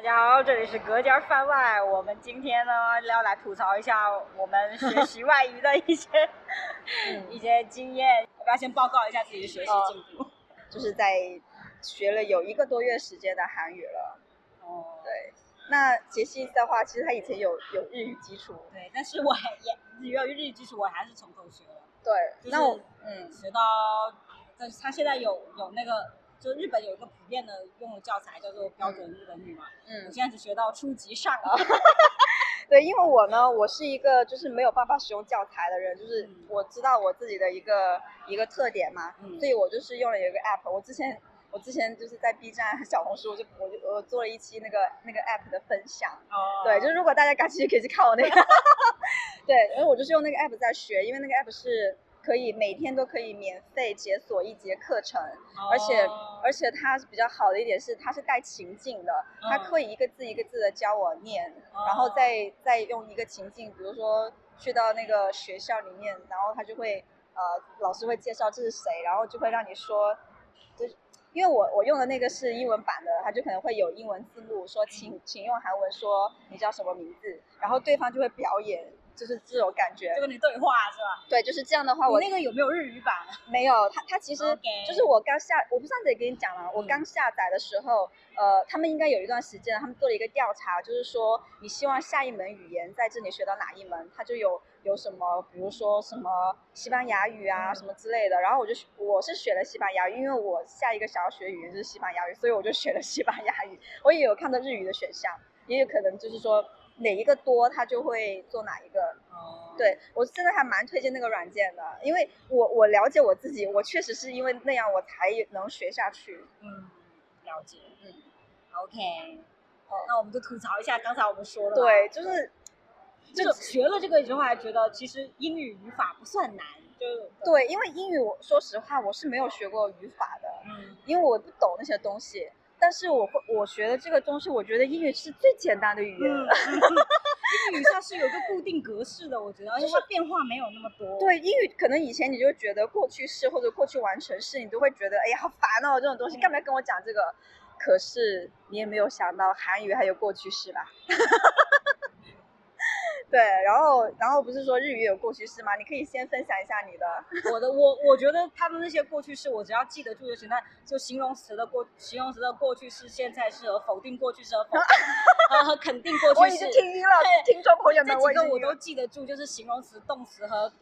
大家好，这里是隔间番外。我们今天呢要来吐槽一下我们学习外语的一些、一些经验。要不要先报告一下自己的学习进度？就是在学了有一个多月时间的韩语了。哦，对，那杰西的话，其实他以前有有日语基础。对，但是我还也由于日语基础，我还是从头学了。对，就是那我嗯学到，但是他现在有有那个，就日本有一个普遍的用的教材叫做标准日本语嘛。嗯我嗯，现在只学到初级上啊。对，因为我呢，我是一个就是没有办法使用教材的人，就是嗯我知道我自己的一个一个特点嘛，嗯所以我就是用了有一个 app。我之前我之前就是在 B 站、小红书，我就我就我做了一期那个那个 app 的分享。哦对，就是如果大家感兴趣，可以去看我那个。对，因为我就是用那个 app 在学，因为那个 app 是可以每天都可以免费解锁一节课程，而且哦而且它比较好的一点是它是带情境的，它嗯。可以一个字一个字的教我念，然后哦再再用一个情境，比如说去到那个学校里面，然后他就会呃老师会介绍这是谁，然后就会让你说，就是因为我我用的那个是英文版的，它就可能会有英文字幕说请请用韩文说你叫什么名字，然后对方就会表演，就是这种感觉就。跟你对话是吧？对，就是这样的话，我你那个有没有日语版？没有，它它其实就是我刚下，我不上次也跟你讲了，我嗯刚下载的时候，呃，他们应该有一段时间，他们做了一个调查，就是说你希望下一门语言在这里学到哪一门，它就有有什么，比如说什么西班牙语啊、嗯什么之类的，然后我就我是学了西班牙语，因为我下一个想要学语言就是西班牙语，所以我就学了西班牙语。我也有看到日语的选项，也有可能就是说哪一个多，他就会做哪一个。哦，对我真的还蛮推荐那个软件的，因为我我了解我自己，我确实是因为那样我才能学下去。嗯，了解。嗯，OK。那我们就吐槽一下刚才我们说的。对，，就是就学了这个之后，还觉得其实英语语法不算难，就对，因为英语我说实话我是没有学过语法的，嗯，因为我不懂那些东西。但是我会我学的这个东西，我觉得英语是最简单的语言。嗯英语它是有个 固定格式的，我觉得，而且它变化没有那么多。，对英语，可能以前你就觉得过去式或者过去完成式，你都会觉得哎呀好烦哦，这种东西干嘛要跟我讲这个？可是你也没有想到韩语还有过去式吧？对，然后然后不是说日语有过去式吗？你可以先分享一下你的。我的我我觉得他的那些过去式，我只要记得住就行。那就形容词的过形容词的过去式、现在式和否定过去式和否定和 和肯定过我已去式经。听晕了，听众朋友们，这几个我都记得住，就是形容词、动词和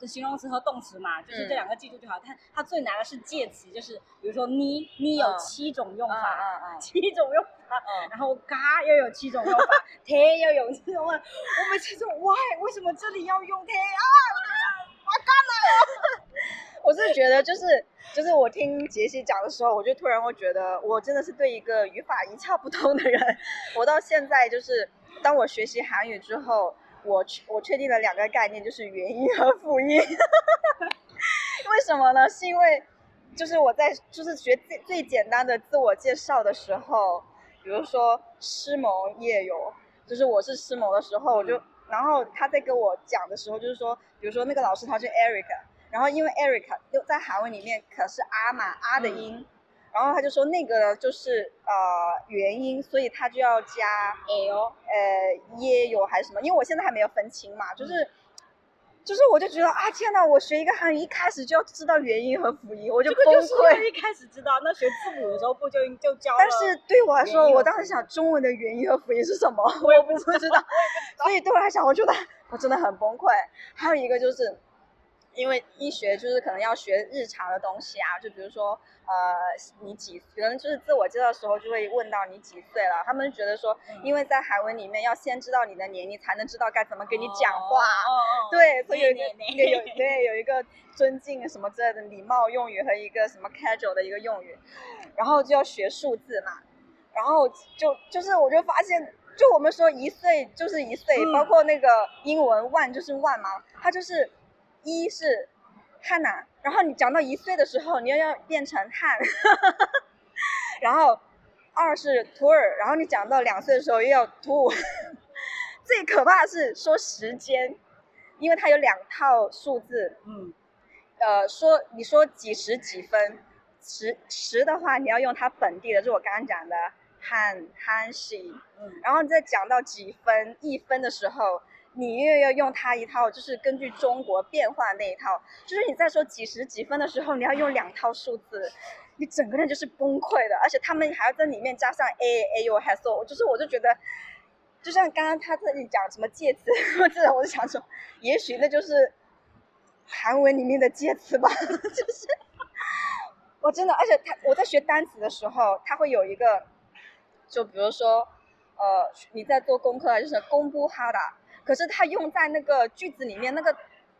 呃形容词和动词嘛，就是这两个记住就好。它它最难的是介词，就是比如说你你有嗯七种用嗯法，七种用法。嗯，然后嘎又有七种用法，贴又有七种用法，我每次就 why 为什么这里要用贴啊？我干了 我是觉得就是就是我听杰西讲的时候，我就突然会觉得我真的是对一个语法一窍不通的人。我到现在就是当我学习韩语之后，我确我确定了两个概念，就是元音和辅音。为什么呢？是因为就是我在就是学最最简单的自我介绍的时候，比如说师萌业友，就是我是师萌的时候，我就然后他在跟我讲的时候，就是说，比如说那个老师他是 Eric，然后因为 Eric 又在韩文里面可是阿嘛阿的音，然后他就说那个呢就是呃元音，所以他就要加 L 呃耶有还是什么，因为我现在还没有分清嘛，就是。就是我就觉得啊天呐，我学一个韩语一开始就要知道元音和辅音，我就崩这个就是溃。一开始知道，那学字母的时候不就就教？但是对我来说，我当时想中文的元音和辅音是什么，我也不知道，所以对我来讲，我觉得我真的很崩溃。还有一个就是，因为医学就是可能要学日常的东西啊，就比如说呃你几，可能就是自我介绍的时候就会问到你几岁了，他们觉得说，嗯因为在韩文里面要先知道你的年龄，才能知道该怎么跟你讲话。哦对，所以有一个对对一个有 对有一个尊敬什么之类的礼貌用语和一个什么 casual 的一个用语，然后就要学数字嘛，然后就就是我就发现，就我们说一岁就是一岁，嗯包括那个英文 one 就是 one 嘛，它就是一是汉娜，然后你讲到一岁的时候，你又要变成汉，然后二是图尔，然后你讲到两岁的时候又要图。最可怕的是说时间，因为它有两套数字，嗯。呃，说你说几时几分，十十的话你要用它本地的，就是我刚刚讲的汉汉西，嗯，然后再讲到几分一分的时候，你又要用它一套，就是根据中国变化那一套，就是你在说几十几分的时候，你要用两套数字，你整个人就是崩溃的，而且他们还要在里面加上 a a u 还 so，就是我就觉得，就像刚刚他这里讲什么介词，这我就想说，也许那就是韩文里面的介词吧，就是。我真的，而且他我在学单词的时候，他会有一个，就比如说，呃，你在做功课，就是公布哈达，可是他用在那个句子里面，那个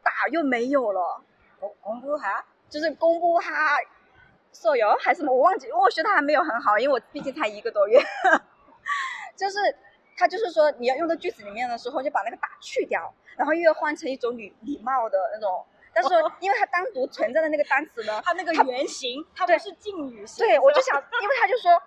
打又没有了，公公布哈，就是公布哈，舍友还是什么，我忘记，我学的还没有很好，因为我毕竟才一个多月，就是他就是说你要用到句子里面的时候，就把那个打去掉，然后又要换成一种礼礼貌的那种。但是 因为它单独存在的那个单词呢，它那个原型，它不是敬语型。对，我就想，因为他就说，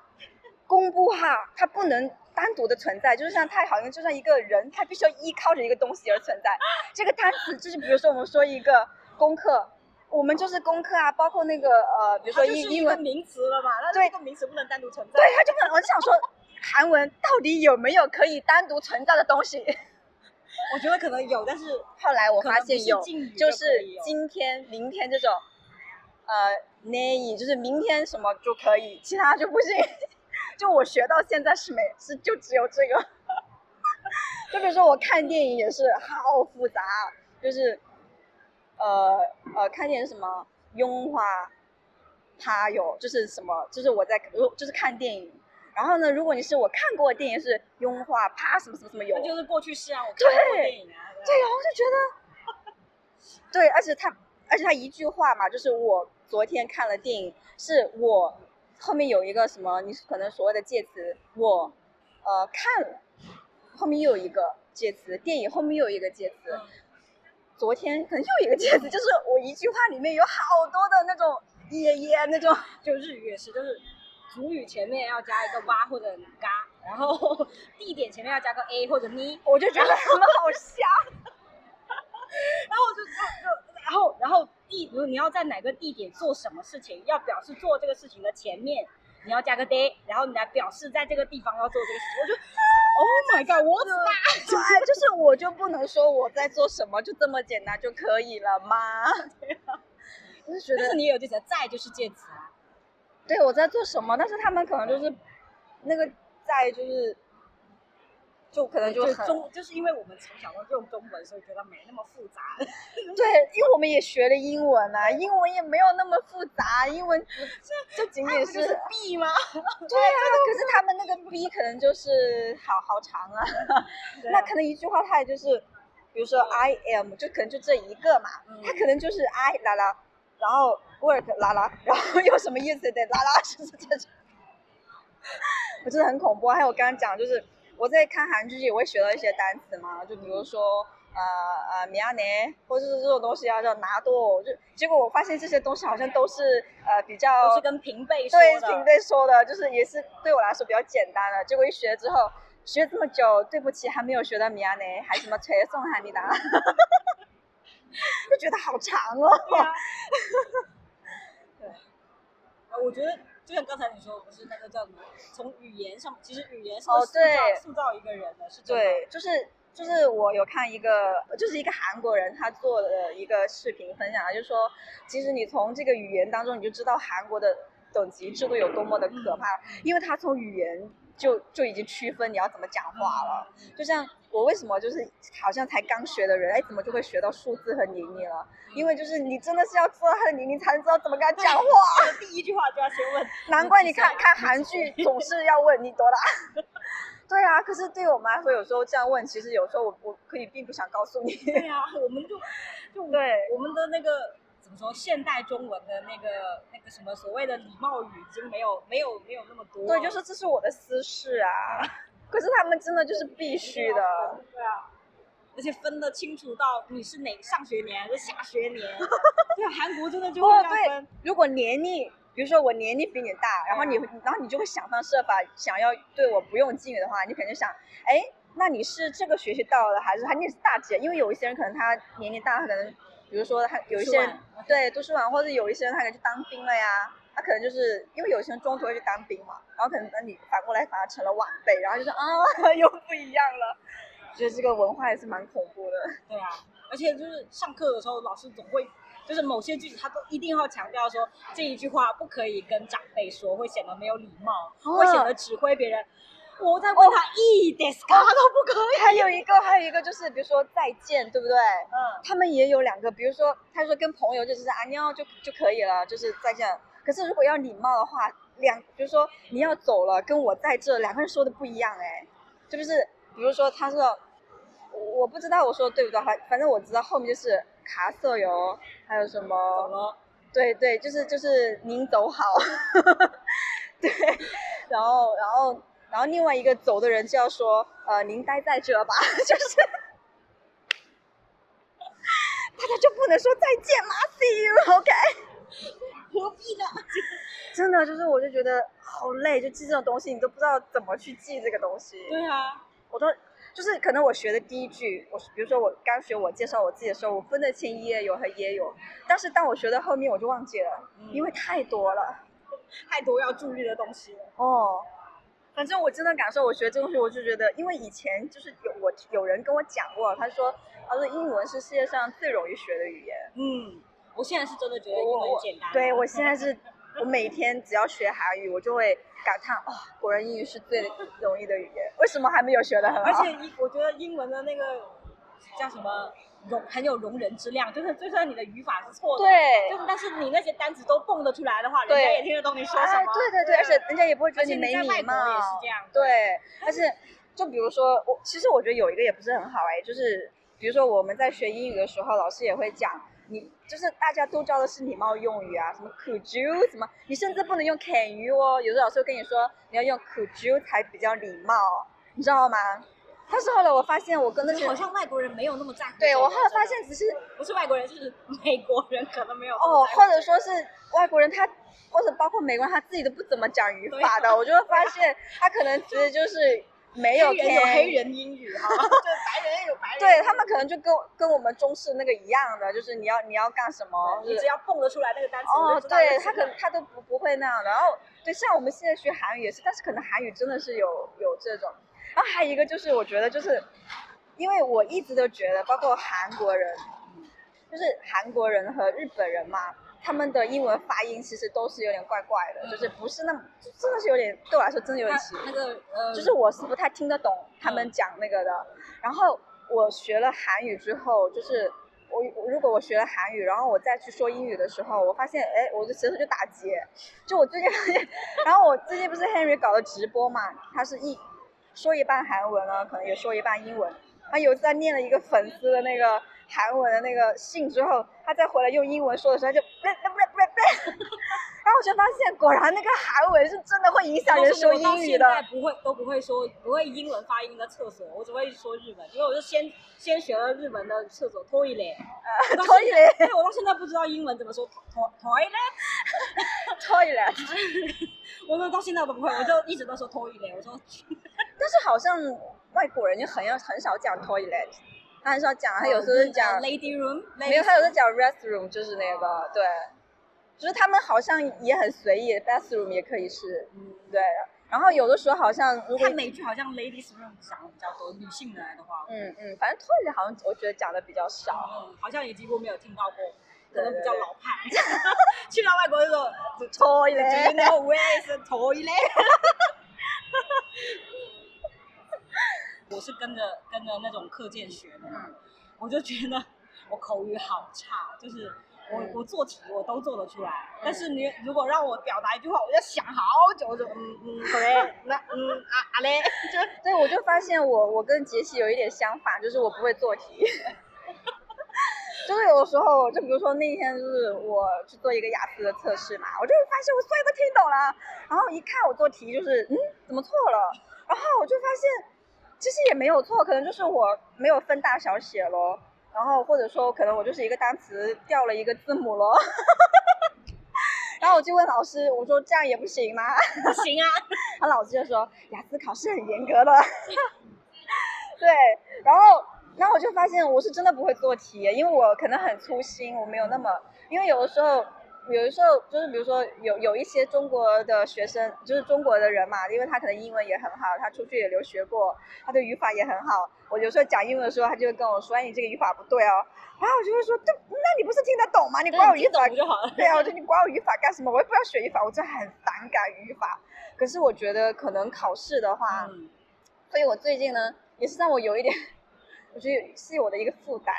公布哈，它不能单独的存在，就是像它好像就像一个人，他必须要依靠着一个东西而存在。这个单词就是，比如说我们说一个功课，我们就是功课啊，包括那个呃，比如说英英文名词了嘛，那这个名词不能单独存在。对，他就不能，我就想说，韩文到底有没有可以单独存在的东西？我觉得可能有，但是后来我发现有，就是今天、明天这种，呃，nay 就是明天什么就可以，其他就不行。就我学到现在是没，是就只有这个。就比如说我看电影也是好复杂，就是呃呃看电影什么拥花，他有就是什么，就是我在就是看电影。然后呢，如果你是我看过的电影是拥化啪什么什么什么有，那就是过去式啊，我看过电影啊。对呀，我就觉得，对，而且他，而且他一句话嘛，就是我昨天看了电影，是我后面有一个什么，你可能所谓的介词，我呃看了，后面又有一个介词，电影后面又有一个介词，昨天可能又一个介词，就是我一句话里面有好多的那种耶耶那种，就日语也是，就是。主语前面要加一个哇或者嘎，然后 地点前面要加个 a 或者咪，我就觉得他们好像。然后我就就就然后然后地，如你要在哪个地点做什么事情，要表示做这个事情的前面你要加个 day，然后你来表示在这个地方要做这个事情。我就 Oh my god，我的对，就是我就不能说我在做什么，就这么简单就可以了吗？对啊，我就觉得。但是你有这些在就是介词啊。对，我在做什么？但是他们可能就是那个在，就是就可能就中，就是因为我们从小都用中文，所以觉得没那么复杂。对，因为我们也学了英文啊，英文也没有那么复杂，英文 就仅仅是 B 吗？对啊，可是他们那个 B 可能就是好好长啊，那可能一句话他也就是，比如说 I am，就可能就这一个嘛，它可能就是 I 啦啦，然后。work 啦啦，然后有什么意思？得啦啦就是这种，我真的很恐怖。还有我刚刚讲，就是我在看韩剧也会学到一些单词嘛，就比如说呃呃米亚内，或者是这种东西啊叫拿多，就结果我发现这些东西好像都是呃比较都是跟平辈对平辈说的，就是也是对我来说比较简单的。结果一学之后，学这么久，对不起，还没有学到米亚内，还什么吹送哈密达，就觉得好长哦。对，啊我觉得就像刚才你说，不是那个叫什么？从语言上，其实语言是塑造塑造一个人的，是对，就是就是我有看一个，就是一个韩国人他做的一个视频分享，就是说，其实你从这个语言当中，你就知道韩国的等级制度有多么的可怕，因为他从语言。就就已经区分你要怎么讲话了，就像我为什么就是好像才刚学的人，哎，怎么就会学到数字和年龄了？因为就是你真的是要知道他的年龄，才能知道怎么跟他讲话。第一句话就要先问。难怪你看看韩剧总是要问你多大。对啊，可是对我们来说，有时候这样问，其实有时候我我可以并不想告诉你。对啊，我们就就对我们的那个。怎么说？现代中文的那个那个什么所谓的礼貌语已经没有没有没有那么多。对，就是这是我的私事啊。可是他们真的就是必须的。对啊。而且分得清楚到你是哪上学年还是下学年。对，韩国真的就会这样分。如果年龄，比如说我年龄比你大，然后你然后你就会想方设法想要对我不用敬语的话，你肯定想，哎，那你是这个学期到的还是还你是大几？因为有一些人可能他年龄大，他可能。比如说他有一些人对读书晚，或者有一些人他可能去当兵了呀，他可能就是因为有些人中途会去当兵嘛，然后可能那你反过来反而成了晚辈，然后就是啊 又不一样了，觉得这个文化也是蛮恐怖的。对啊，而且就是上课的时候，老师总会就是某些句子他都一定要强调说这一句话不可以跟长辈说，会显得没有礼貌，会显得指挥别人。我在问他一点卡都不可以。还有一个，还有一个就是，比如说再见，对不对？嗯，他们也有两个，比如说他说跟朋友就只是啊妞就就可以了，就是再见。可是如果要礼貌的话，两比如说你要走了，跟我在这两个人说的不一样哎，是不是？比如说他说，我我不知道我说的对不对，反反正我知道后面就是卡色哟，还有什走么？了。对对，就是就是您走好，对，然后然后然后另外一个走的人就要说，呃，您待在这吧，就是大家就不能说再见吗？See you，OK？、何必呢？真的就是，我就觉得好累，就记这种东西，你都不知道怎么去记这个东西。对啊，我都就是可能我学的第一句，我比如说我刚学我介绍我自己的时候，我分得清耶有和耶有，但是当我学到后面我就忘记了，嗯因为太多了。太多要注意的东西了。哦，反正我真的感受，我学这东西，我就觉得，因为以前就是有我有人跟我讲过，他说他说英文是世界上最容易学的语言。嗯，我现在是真的觉得英文简单。对我现在是，我每天只要学韩语，我就会感叹，哦，果然英语是最容易的语言，为什么还没有学的很好？而且英，我觉得英文的那个叫什么容很有容人之量，就是就算你的语法是错的，对就是但是你那些单词都蹦得出来的话，人家也听得懂你说什哎么。对对对，而且人家也不会觉得你没礼貌，也是这样。对，而且就比如说我，其实我觉得有一个也不是很好哎，就是比如说我们在学英语的时候，老师也会讲，你就是大家都教的是礼貌用语啊，什么 could you 什么，你甚至不能用 can you 哦，有的老师会跟你说你要用 could you 才比较礼貌，你知道吗？但是后来我发现我跟那些好像外国人没有那么在乎。对我后来发现只是不是外国人，是美国人可能没有哦，或者说是外国人他，或者包括美国人他自己都不怎么讲语法的，我就会发现他可能其实就是没有黑人有黑人英语哈，就是白人也有白人。对他们可能就跟跟我们中式那个一样的，就是你要你要干什么，你只要蹦得出来那个单词，哦我就，知道他可能他都不不会那样的。然后对，像我们现在学韩语也是，但是可能韩语真的是有有这种。然后还有一个就是，我觉得就是，因为我一直都觉得，包括韩国人，就是韩国人和日本人嘛，他们的英文发音其实都是有点怪怪的，就是不是那么，就真的是有点对我来说真的有点奇那那个呃，就是我是不太听得懂他们讲那个的。然后我学了韩语之后，就是我我如果我学了韩语，然后我再去说英语的时候，我发现哎，我的舌头就打结。就我最近发现，然后我最近不是 Henry 搞的直播嘛，他是一说一半韩文呢，可能也说一半英文。他有一次他念了一个粉丝的那个韩文的那个信之后，他再回来用英文说的时候，他就不不不不不，然后我就发现果然那个韩文是真的会影响人说英语的。我到现在不会都不会说不会英文发音的厕所，我只会说日文，因为我是先先学了日文的厕所 toilet，toilet，对我到现在不知道英文怎么说 to- toilet，toilet，我说到现在都不会，我就一直都说 toilet，我说 但是好像外国人就很要很少讲 toilet，他很少讲，他有时候是讲呃 lady room，没有，他有时候讲 restroom，就是那个对，就是他们好像也很随意，bathroom 也可以是，嗯对。然后有的时候好像如果看美剧好像 ladies room 讲的比较多，女性的来的话，嗯嗯，反正 toilet 好像我觉得讲的比较少。嗯，好像也几乎没有听到过，可对能比较老派。去到外国就说 toilet Do you know where is the toilet？我是跟着跟着那种课件学的，嗯我就觉得我口语好差，就是我嗯。我做题我都做得出来，但是你如果让我表达一句话，我要想好久，我就嗯嗯 对，那嗯啊啊嘞，就对，我就发现我我跟杰西有一点相反，就是我不会做题。就是有的时候，就比如说那天就是我去做一个雅思的测试嘛，我就会发现我所有都听懂了，然后一看我做题就是嗯怎么错了，然后我就发现其实也没有错，可能就是我没有分大小写咯，然后或者说可能我就是一个单词掉了一个字母咯。然后我就问老师，我说这样也不行吗？不行啊，他老师就说雅思考试很严格的，对，然后然后我就发现我是真的不会做题，因为我可能很粗心，我没有那么，因为有的时候有的时候就是比如说有有一些中国的学生，就是中国的人嘛，因为他可能英文也很好，他出去也留学过，他的语法也很好。我有时候讲英文的时候，他就会跟我说：“哎，你这个语法不对哦。”然后我就会说：“对，那你不是听得懂吗？你管我语法就好了。”对啊，我说你管我语法干什么？我也不要学语法，我真的很反感语法。可是我觉得可能考试的话，所以我最近呢，也是让我有一点，我觉得是我的一个负担。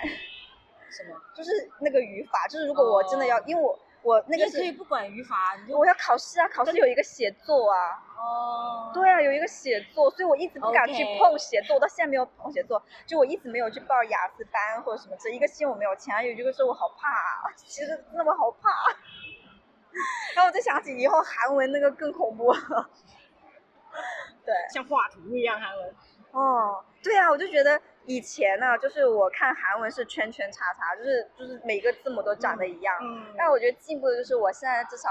什么？就是那个语法，就是如果我真的要，因为我我那个可以不管语法，你就我要考试啊，考试有一个写作啊。哦。对啊，有一个写作，所以我一直不敢去碰写作，我到现在没有碰写作，就我一直没有去报雅思班或者什么。这一个心我没有钱，有一个是我好怕，其实那么好怕。然后我就想起以后韩文那个更恐怖。对。像画图一样韩文。哦，对啊，我就觉得。以前呢，就是我看韩文是圈圈叉叉，就是就是每个字母都长得一样。嗯。但我觉得进步的就是我现在至少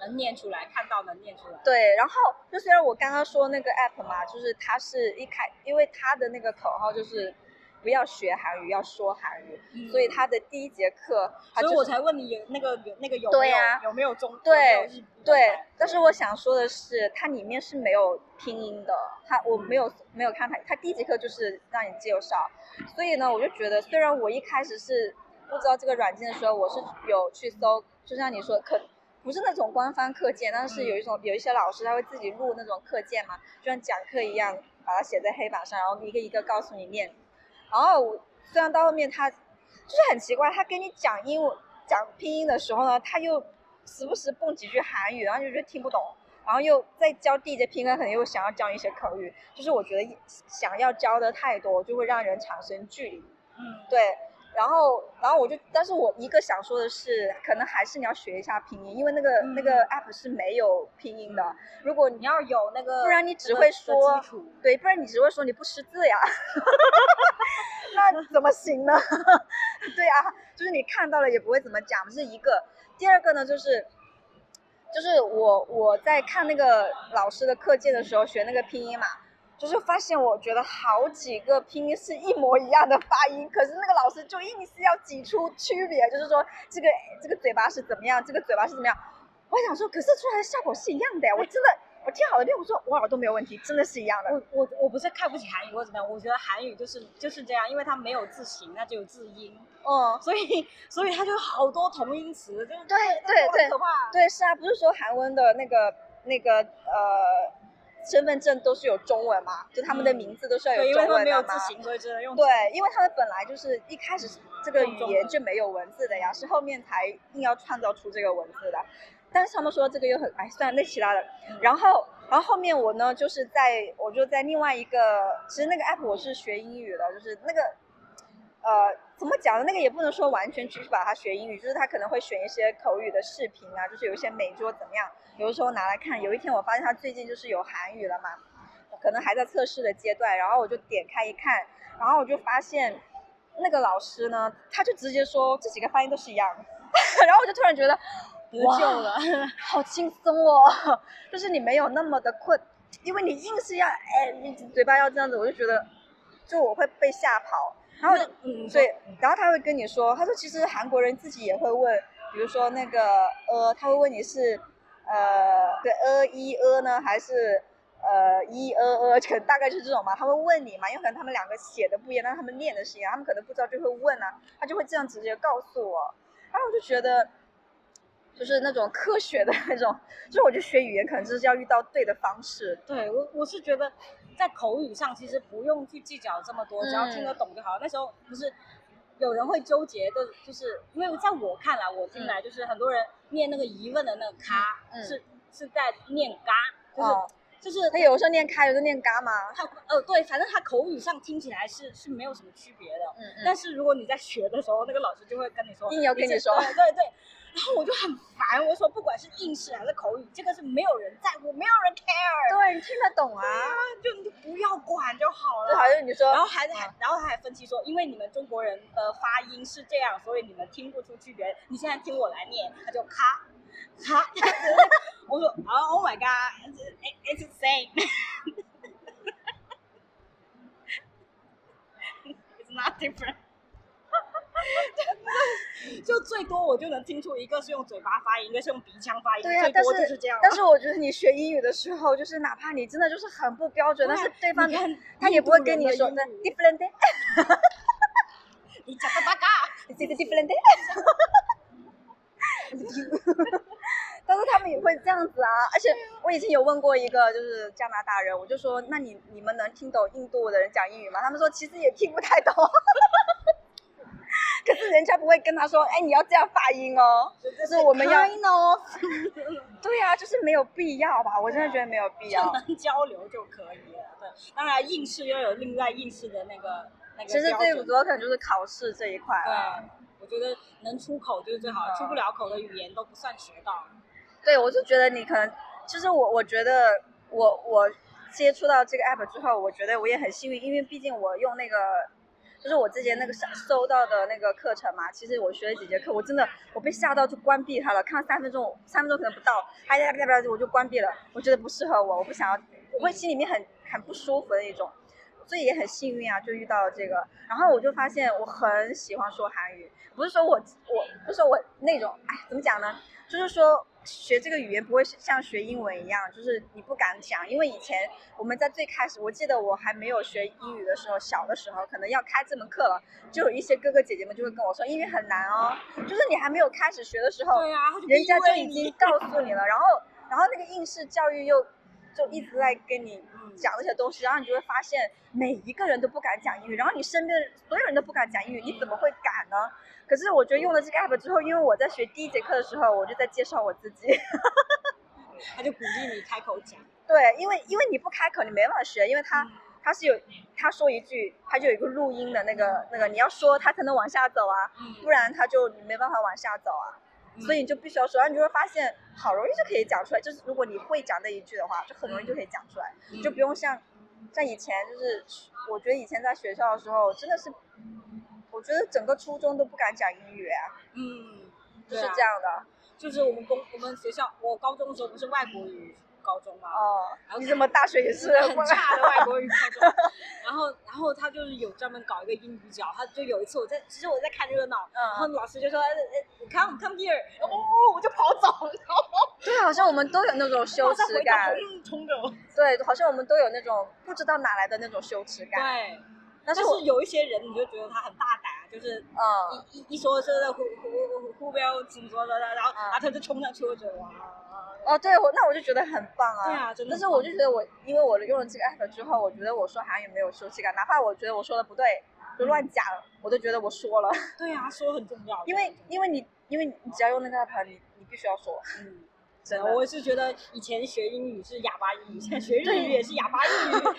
能念出来，看到能念出来。对，然后就虽然我刚刚说那个 app 嘛，就是它是一开，因为它的那个口号就是。不要学韩语，要说韩语。所以他的第一节课，所以我才问你有那个有那个有没有有没有中对对。但是我想说的是，它里面是没有拼音的。它我没有没有看它，它第一节课就是让你介绍。所以呢，我就觉得，虽然我一开始是不知道这个软件的时候，我是有去搜，就像你说，可不是那种官方课件，但是有一种有一些老师他会自己录那种课件嘛，就像讲课一样，把它写在黑板上，然后一个一个告诉你念。然后虽然到后面他就是很奇怪，他跟你讲英文讲拼音的时候呢，他又时不时蹦几句韩语，然后就觉得听不懂，然后又在教第一节拼音，可能又想要教一些口语，就是我觉得想要教的太多，就会让人产生距离。嗯，对。然后，然后我就，但是我一个想说的是，可能还是你要学一下拼音，因为那个那个 app 是没有拼音的。如果你要有那个，不然你只会说，对，不然你只会说你不识字呀，那怎么行呢？对啊，就是你看到了也不会怎么讲，这是一个。第二个呢，就是，就是我我在看那个老师的课件的时候学那个拼音嘛。就是发现，我觉得好几个拼音是一模一样的发音，可是那个老师就硬是要挤出区别，就是说这个这个嘴巴是怎么样，这个嘴巴是怎么样。我想说，可是出来的效果是一样的呀！我真的，我听好了遍，我说我耳朵没有问题，真的是一样的。我我我不是看不起韩语或怎么样，我觉得韩语就是就是这样，因为它没有字形，它只有字音。嗯。所以所以它就好多同音词，就是对对对，可怕。对，是啊，不是说韩文的那个那个呃。身份证都是有中文嘛，就他们的名字都是要有中文的嘛。所以只能用。对，因为他们本来就是一开始这个语言就没有文字的呀，是后面才硬要创造出这个文字的。但是他们说这个又很哎，算了，那其他的。然后，然后后面我呢，就是在我就在另外一个，其实那个 app 我是学英语的，就是那个，呃，怎么讲呢？那个也不能说完全只是把它学英语，就是他可能会选一些口语的视频啊，就是有一些美桌怎么样。有的时候拿来看，有一天我发现他最近就是有韩语了嘛，可能还在测试的阶段，然后我就点开一看，然后我就发现那个老师呢，他就直接说这几个发音都是一样，然后我就突然觉得得救了，好轻松哦，就是你没有那么的困，因为你硬是要哎，你嘴巴要这样子，我就觉得就我会被吓跑，然后嗯对，然后他会跟你说，他说其实韩国人自己也会问，比如说那个呃，他会问你是。呃，对，呃一呃呢，还是呃一呃呃，可能大概是这种嘛。他会问你嘛，因为可能他们两个写的不一样，但他们念的是一样，他们可能不知道就会问啊，他就会这样直接告诉我。然后我就觉得，就是那种科学的那种，就是我就学语言，可能就是要遇到对的方式。对我，我是觉得在口语上其实不用去计较这么多，只要听得懂就好。那时候不是。有人会纠结的，就是因为在我看来，我听来就是很多人念那个疑问的那个咖，是是在念嘎，就是就是他有时候念咖，有时候念嘎嘛。他呃对，反正他口语上听起来是是没有什么区别的。嗯嗯。但是如果你在学的时候，那个老师就会跟你说，硬要跟你说，对对对。然后我就很烦，我说不管是应试还是口语，这个是没有人在乎，没有人 care。对你听得懂啊，就你就不要管就好了。就好像你说，然后还还，然后他还分析说，因为你们中国人的发音是这样，所以你们听不出区别。你现在听我来念，他就咔咔。我说啊，Oh my God，it's the same，it's not different。就最多我就能听出一个是用嘴巴发音，一个是用鼻腔发音，对呀、最但多就是这样了。但是我觉得你学英语的时候，就是哪怕你真的就是很不标准，但是对方他也不会跟你说的 different，你讲个八嘎，你这个 different。但是他们也会这样子啊，而且我以前有问过一个就是加拿大人，我就说，那你你们能听懂印度的人讲英语吗？他们说其实也听不太懂，可是人家不会跟他说，哎，你要这样发音哦，就是我们要 kind of 对呀、就是没有必要吧？我真的觉得没有必就要。能交流就可以了。对，当然应试又有另外应试的那个那个其实最主要可能就是考试这一块啊。对，我觉得能出口就是最好，嗯出不了口的语言都不算学到。对，我就觉得你可能，其实我我觉得我我接触到这个 app 之后，我觉得我也很幸运，因为毕竟我用那个，就是我之前那个搜搜到的那个课程嘛，其实我学了几节课，我真的我被吓到就关闭它了，看了三分钟，三分钟可能不到，还呀呀呀我就关闭了，我觉得不适合我，我不想要，我会心里面很很不舒服的一种。所以也很幸运啊，就遇到了这个，然后我就发现我很喜欢说韩语，不是说我我不是说我那种，哎，怎么讲呢？就是说学这个语言不会是像学英文一样，就是你不敢讲，因为以前我们在最开始，我记得我还没有学英语的时候，小的时候可能要开这门课了，就有一些哥哥姐姐们就会跟我说英语很难哦，就是你还没有开始学的时候，对啊，人家就已经告诉你了，然后然后那个应试教育又就一直在跟你嗯讲这些东西，然后你就会发现每一个人都不敢讲英语，然后你身边的所有人都不敢讲英语，你怎么会敢呢？可是我觉得用了这个 app 之后，因为我在学第一节课的时候，我就在介绍我自己。他就鼓励你开口讲。对，因为因为你不开口，你没办法学，因为他嗯他是有他说一句，他就有一个录音的那个那个，你要说他才能往下走啊，嗯不然他就没办法往下走啊。所以你就必须要说，然后你就会发现好容易就可以讲出来。就是如果你会讲那一句的话，就很容易就可以讲出来，嗯就不用像像以前就是，我觉得以前在学校的时候真的是，我觉得整个初中都不敢讲英语啊，嗯，就是这样的。就是我们公我们学校，我高中的时候不是外国语高中嘛，哦然后，你怎么大学也是很差的外国语高中，然后然后他就是有专门搞一个英语角，他就有一次我在，其实我在看热闹，然后嗯，老师就说，，come come here，哦，我就跑走，然后对，好像我们都有那种羞耻感，嗯冲着我，对，好像我们都有那种不知道哪来的那种羞耻感。对，但但是有一些人你就觉得他很大胆，就是嗯，一一一说是那胡胡胡胡标怎么说的，然后嗯然后他就冲上去，我觉得哇，哦，对我那我就觉得很棒啊。对啊真的但是我就觉得我，因为我用了这个 app 之后，我觉得我说韩语没有羞耻感，哪怕我觉得我说的不对，就乱讲，我都觉得我说了。对啊，说很重要，因为因为你因为你只要用那个 app，你你必须要说，嗯。真的。我是觉得以前学英语是哑巴英语，现在学日语也是哑巴日语。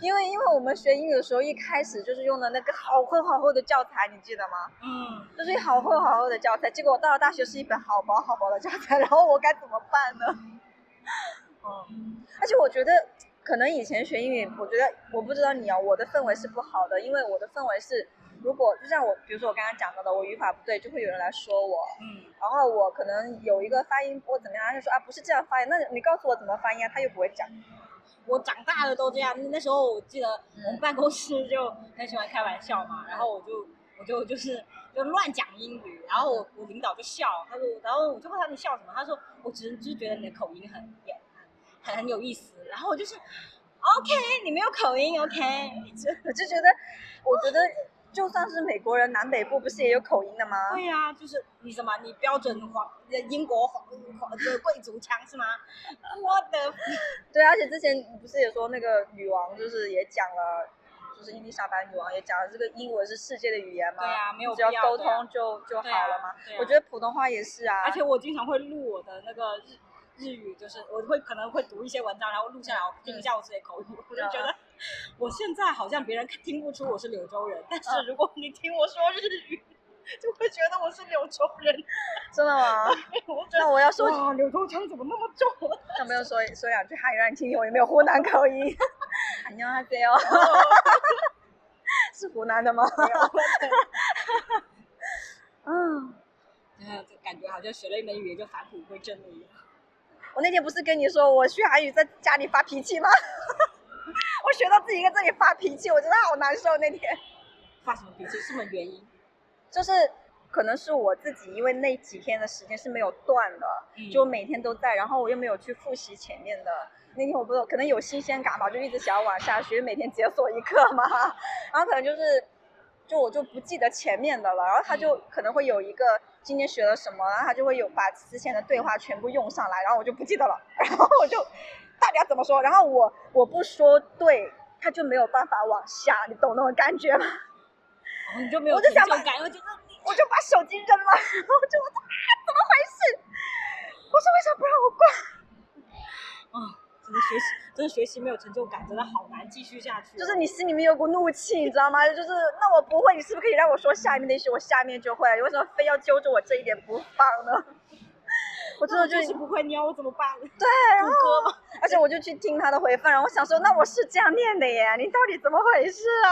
因为因为我们学英语的时候，一开始就是用的那个好厚好厚的教材，你记得吗？嗯，就是好厚好厚的教材，结果我到了大学是一本好薄好薄的教材，然后我该怎么办呢？嗯，而且我觉得可能以前学英语，我觉得我不知道你啊，我的氛围是不好的，因为我的氛围是，如果就像我，比如说我刚刚讲到的，我语法不对，就会有人来说我，嗯，然后我可能有一个发音我怎么样，他就说啊不是这样发音，那你告诉我怎么发音啊，他又不会讲，我长大了都这样。那时候我记得嗯。我们办公室就很喜欢开玩笑嘛，然后我就我就就是就乱讲英语，然后我我领导就笑，他说，然后我就问他你笑什么，他说我只是就是觉得你的口音很很很有意思，然后我就是 OK，你没有口音 OK，就 我就觉得，我觉得就算是美国人，南北部不是也有口音的吗？对呀、就是你什么，你标准皇英国皇皇的贵族腔是吗？我的对，而且之前你不是也说那个女王就是也讲了，就是伊丽莎白女王也讲了，这个英文是世界的语言嘛，对啊没有只要沟通就就好了嘛。我觉得普通话也是啊，而且我经常会录我的那个日日语，就是我会可能会读一些文章，然后录下来，我听一下我自己的口语，我就觉得 我现在好像别人听不出我是柳州人，但是嗯如果你听我说日语，就会觉得我是柳州人。真的吗？我觉得那我要说，哇，柳州腔怎么那么重？那没有说说两句汉语让你听听，我有没有湖南口音？안녕하세요，是湖南的吗？嗯，嗯，就感觉好像学了一门语言就返璞归真了一样。我那天不是跟你说我学韩语在家里发脾气吗？ 我学到自己在这里发脾气，我真的好难受那天。发什么脾气？什么原因？就是可能是我自己，因为那几天的时间是没有断的，嗯就每天都在，然后我又没有去复习前面的。那天我不知道，可能有新鲜感吧，就一直想要往下学，每天解锁一课嘛，然后可能就是，就我就不记得前面的了，然后他就可能会有一个今天学了什么，然后他就会有把之前的对话全部用上来，然后我就不记得了，然后我就大家怎么说，然后我我不说对，他就没有办法往下，你懂那种感觉吗？哦你就没有我就想把感，我觉得我就把手机扔了，然 后我就我说啊，怎么回事？我说为什么不让我挂？啊，真的学习，真的学习没有成就感，真的好难继续下去哦。就是你心里面有股怒气，你知道吗？就是那我不会，你是不是可以让我说下面那些，我下面就会？你为什么非要揪着我这一点不放呢？我真的就就是不会念，我怎么办？对，然后？而且我就去听他的回放，然后我想说，那我是这样念的耶，你到底怎么回事啊？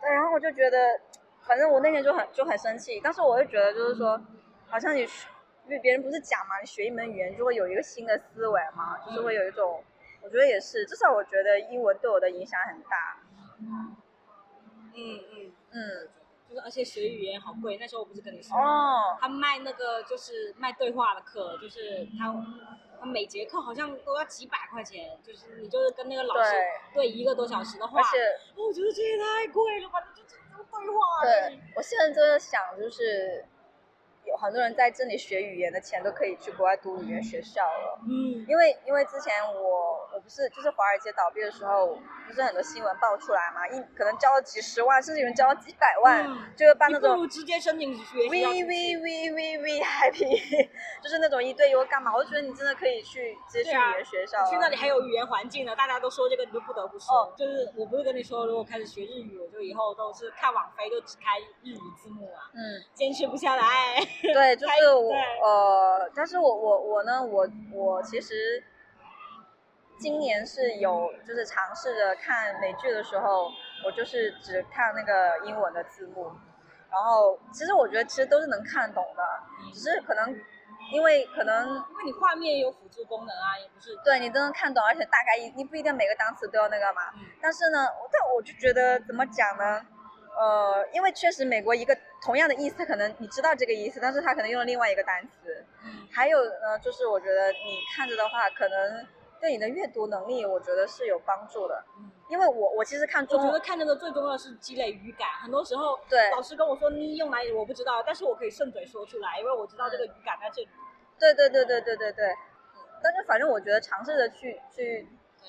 对，然后我就觉得，反正我那天就很就很生气，但是我又觉得就是说，好像你学，因为别人不是讲嘛，你学一门语言就会有一个新的思维嘛，就是会有一种，我觉得也是，至少我觉得英文对我的影响很大。嗯嗯，嗯，就是而且学语言好贵，那时候我不是跟你说，哦，他卖那个就是卖对话的课，就是他他每节课好像都要几百块钱，就是你就是跟那个老师对。一个多小时的话，而且哦我觉得这也太贵了吧，你就这这个对话而对，我现在真的想，就是有很多人在这里学语言的钱都可以去国外读语言学校了。嗯因为因为之前我我不是就是华尔街倒闭的时候，不是很多新闻爆出来嘛，一可能交了几十万，甚至有人交了几百万，嗯就是办那种如直接申请学 V 校 V V V V happy，就是那种一对一或干嘛，我就觉得你真的可以去直接去语言学校了。去那里还有语言环境呢，大家都说这个，你就不得不说。哦就是我不是跟你说，如果开始学日语，我就以后都是看网飞就只开日语字幕啊，嗯，坚持不下来。对，就是我呃，但是我我我呢，我我其实今年是有就是尝试着看美剧的时候，我就是只看那个英文的字幕，然后其实我觉得其实都是能看懂的，只是可能因为可能因为你画面有辅助功能啊，也不是对你都能看懂，而且大概一你不一定每个单词都要那个嘛。嗯但是呢，但我就觉得怎么讲呢？呃，因为确实美国一个同样的意思，可能你知道这个意思，但是他可能用了另外一个单词。嗯还有呢，就是我觉得你看着的话，可能对你的阅读能力，我觉得是有帮助的。嗯。因为我我其实看中我觉得，看那个最重要的是积累语感，很多时候对老师跟我说你用哪里我不知道，但是我可以顺嘴说出来，因为我知道这个语感在这里。对对对对对对对。但是反正我觉得尝试着去去对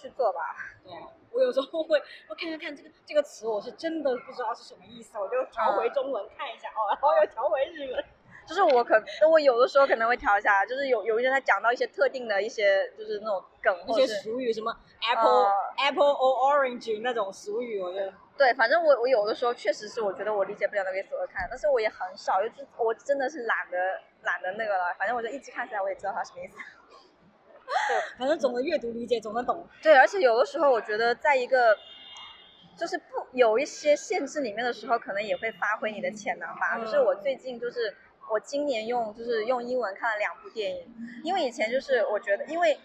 去做吧。对，我有时候会我看看看这个这个词，我是真的不知道是什么意思，我就调回中文看一下哦，然后又调回日文。就是我可，我有的时候可能会调一下，就是有有一些他讲到一些特定的一些就是那种梗，那些或者是俗语，什么 apple、呃 apple or orange 那种俗语，我觉得对，反正我我有的时候确实是我觉得我理解不了那个意思，我看，但是我也很少，就是我真的是懒得懒得那个了，反正我就一直看起来我也知道它什么意思。反正总的阅读理解，总能懂。对，而且有的时候我觉得在一个就是不有一些限制里面的时候，可能也会发挥你的潜能吧。嗯就是我最近就是我今年用就是用英文看了两部电影，因为以前就是我觉得因为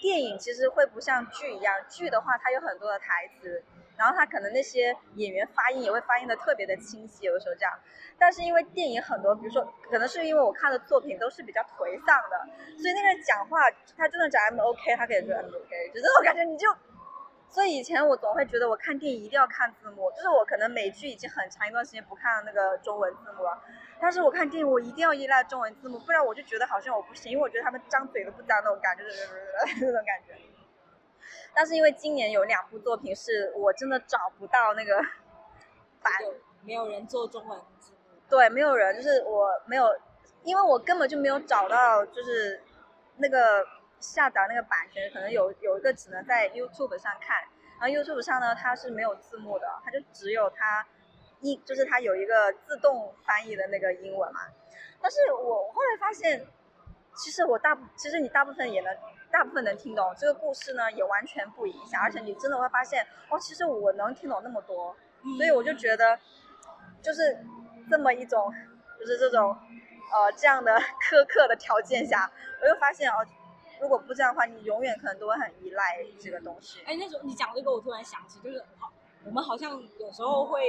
电影其实会不像剧一样，剧的话它有很多的台词。然后他可能那些演员发音也会发音的特别的清晰，有的时候这样。但是因为电影很多，比如说可能是因为我看的作品都是比较颓丧的，所以那个人讲话他真的讲 I'm OK，他可以说 M OK，就这种感觉你就。所以以前我总会觉得我看电影一定要看字幕，就是我可能美剧已经很长一段时间不看那个中文字幕了，但是我看电影我一定要依赖中文字幕，不然我就觉得好像我不行，因为我觉得他们张嘴都不张那种感觉，那种感觉。但是因为今年有两部作品是我真的找不到那个 版，没有人做中文字幕。对，没有人，就是我没有，因为我根本就没有找到，就是那个下载那个版权，可能有有一个只能在 YouTube 上看，然后 YouTube 上呢它是没有字幕的，它就只有它一就是它有一个自动翻译的那个英文嘛。但是我后来发现，其实我大部其实你大部分也能大部分能听懂这个故事呢，也完全不影响，而且你真的会发现，哦，其实我能听懂那么多，所以我就觉得，就是这么一种，就是这种，呃，这样的苛刻的条件下，我就发现哦，如果不这样的话，你永远可能都会很依赖这个东西。哎，那时候你讲这个，我突然想起，就是好，我们好像有时候会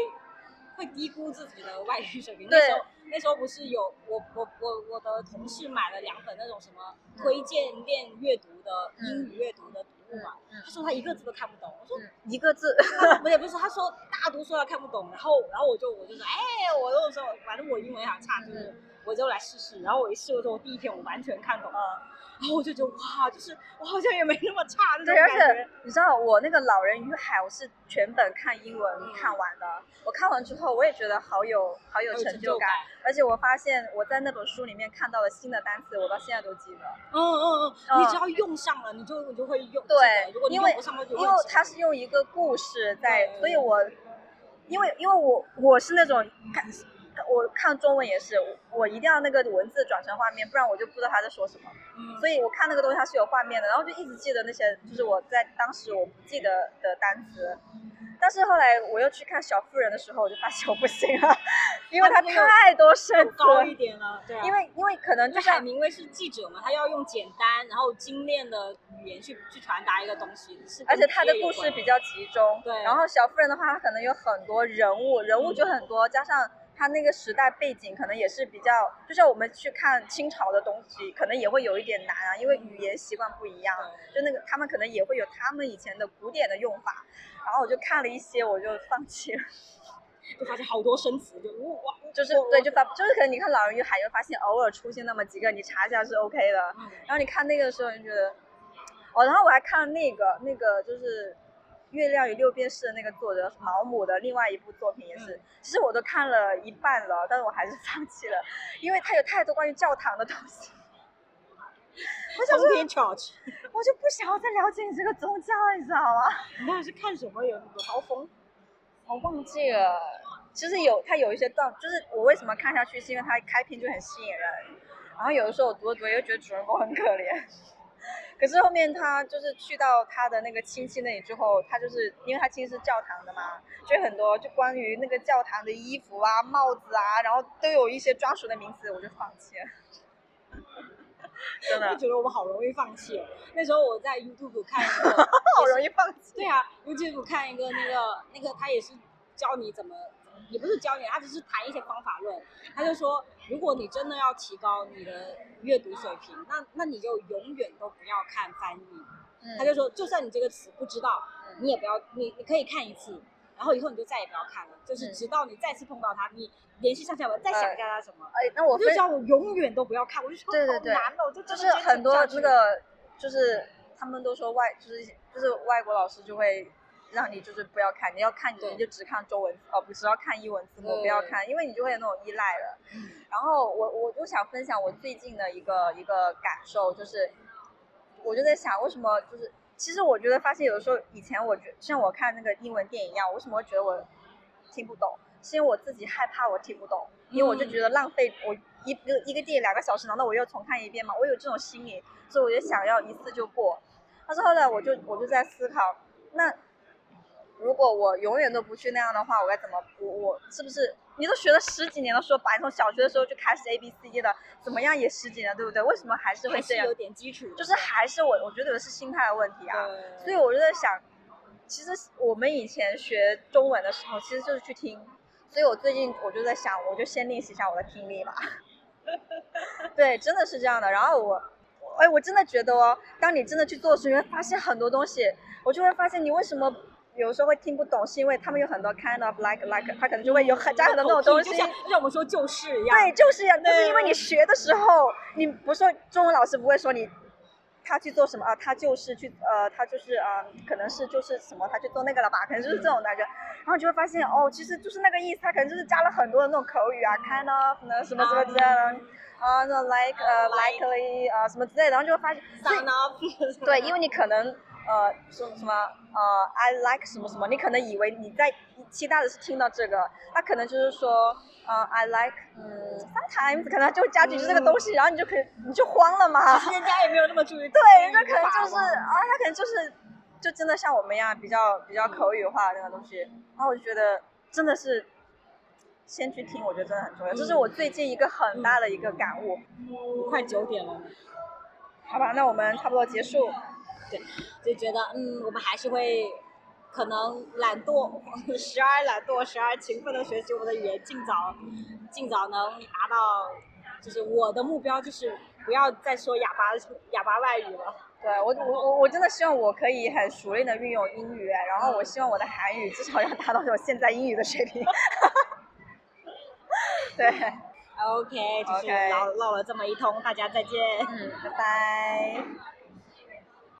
会低估自己的外语水平。对那时候那时候不是有我我我我的同事买了两本那种什么推荐练阅读的英语阅读的读物嘛，嗯。他说他一个字都看不懂，我说嗯，一个字，不也不是，他说大多数他看不懂，然后然后我就我就说，哎，我那时候反正我英文也很差，就是我就来试试，然后我一试的时候，我第一天我完全看懂了，然后我就觉得哇，就是我好像也没那么差那种对，而且。你知道我那个《老人与海》，我是全本看英文嗯看完的。我看完之后，我也觉得好有好有成就感，而且我发现我在那本书里面看到了新的单词，我到现在都记得。嗯嗯嗯，嗯你只要用上了，你就你就会用。对如果你因为用不上，就因为它是用一个故事在，对所以我，因为因为我我是那种看我看中文也是，我一定要那个文字转成画面，不然我就不知道他在说什么。嗯，所以我看那个东西它是有画面的，然后就一直记得那些就是我在当时我不记得的单词。但是后来我又去看《小妇人》的时候，我就发现我不行了，因为它太多生词高了。一点了，对啊。因为因为可能就是海像明威是记者嘛，他要用简单然后精炼的语言去去传达一个东西，是而且他的故事比较集中，对然后小妇人的话，它可能有很多人物，人物就很多，加上他那个时代背景可能也是比较，就像我们去看清朝的东西，可能也会有一点难啊，因为语言习惯不一样，就那个他们可能也会有他们以前的古典的用法，然后我就看了一些，我就放弃了，就发现好多生词，就哇哇，就是对，就发，就是可能你看《老人与海》，就发现偶尔出现那么几个，你查一下是 OK 的，嗯。然后你看那个的时候，你觉得，哦，然后我还看了那个那个就是《月亮与六便士》的那个作者毛姆的另外一部作品也是，嗯其实我都看了一半了，但是我还是放弃了，因为它有太多关于教堂的东西，我想说，我就不想要再了解你这个宗教了，你知道吗？你到底是看什么有那个高峰？我忘记了，其实有它有一些段，就是我为什么看下去，是因为它开篇就很吸引人，然后有的时候我读着读着又觉得主人公很可怜，可是后面他就是去到他的那个亲戚那里之后，他就是因为他亲戚是教堂的嘛，就很多就关于那个教堂的衣服啊、帽子啊，然后都有一些专属的名词，我就放弃了。真的我觉得我们好容易放弃哦。那时候我在 YouTube 看一个，好容易放弃。对啊，YouTube 看一个那个那个，他也是教你怎么，也不是教你，他只是谈一些方法论。他就说，如果你真的要提高你的阅读水平，那那你就永远都不要看翻译。嗯他就说，就算你这个词不知道，嗯你也不要，你你可以看一次，然后以后你就再也不要看了，就是嗯直到你再次碰到它，你联系上下文再想一下它什么。哎，那我就叫我永远都不要看，我就说对对对好难哦，就就是很多那个，就是他们都说外，就是就是外国老师就会让你就是不要看，你要看对你就只看中文哦，不是要看英文字幕，不要看，因为你就会有那种依赖了。嗯然后我我就想分享我最近的一个一个感受，就是我就在想，为什么就是其实我觉得发现有的时候以前我觉像我看那个英文电影一样，我为什么会觉得我听不懂？是因为我自己害怕我听不懂，因为我就觉得浪费我一个一个电影两个小时，难道我又重看一遍吗？我有这种心理，所以我就想要一次就过。但是后来我就我就在思考，那如果我永远都不去那样的话，我该怎么？我我是不是你都学了十几年了，说白，你从小学的时候就开始 A B C D 的，怎么样也十几年，对不对？为什么还是会这样有？点基础，就是还是我我觉得是心态的问题啊。所以我就在想，其实我们以前学中文的时候，其实就是去听。所以我最近我就在想，我就先练习一下我的听力吧。对，真的是这样的。然后我，哎，我真的觉得哦，当你真的去做的时候，你会发现很多东西，我就会发现你为什么有时候会听不懂，是因为他们有很多 kind of like like，他可能就会有很加很多那种东西就。像就像我们说就是一样，对，就是一样，就是因为你学的时候，你不是说中文老师不会说你，他去做什么啊？他就是去呃，他就是呃，可能是就是什么，他去做那个了吧？可能就是这种感觉，然后你就会发现哦，其实就是那个意思，他可能就是加了很多的那种口语啊，kind of 呢什么什么之类的，啊，那 like 呃 likely 啊什么之类的，然后就会发现，所以 son of，对，因为你可能呃说什么呃 I like 什么什么，你可能以为你在期待的是听到这个，他可能就是说呃 I like 嗯 sometimes 可能就加进去这个东西，然后你就可以你就慌了嘛。其实人家也没有那么注意，对，人家可能就是啊，他可能就是就真的像我们一样比较比较口语化的那个东西，然后我就觉得真的是。先去听，我觉得真的很重要，这是我最近一个很大的一个感悟。快九点了，好吧，那我们差不多结束。就觉得嗯，我们还是会可能懒惰，时而懒惰，时而勤奋的学习我们的语言，尽早尽早能达到，就是我的目标就是不要再说哑巴哑巴外语了。对我我我我真的希望我可以很熟练的运用英语，然后我希望我的韩语至少要达到我现在英语的水平。对，OK，就是唠唠了这么一通，大家再见。嗯，拜拜。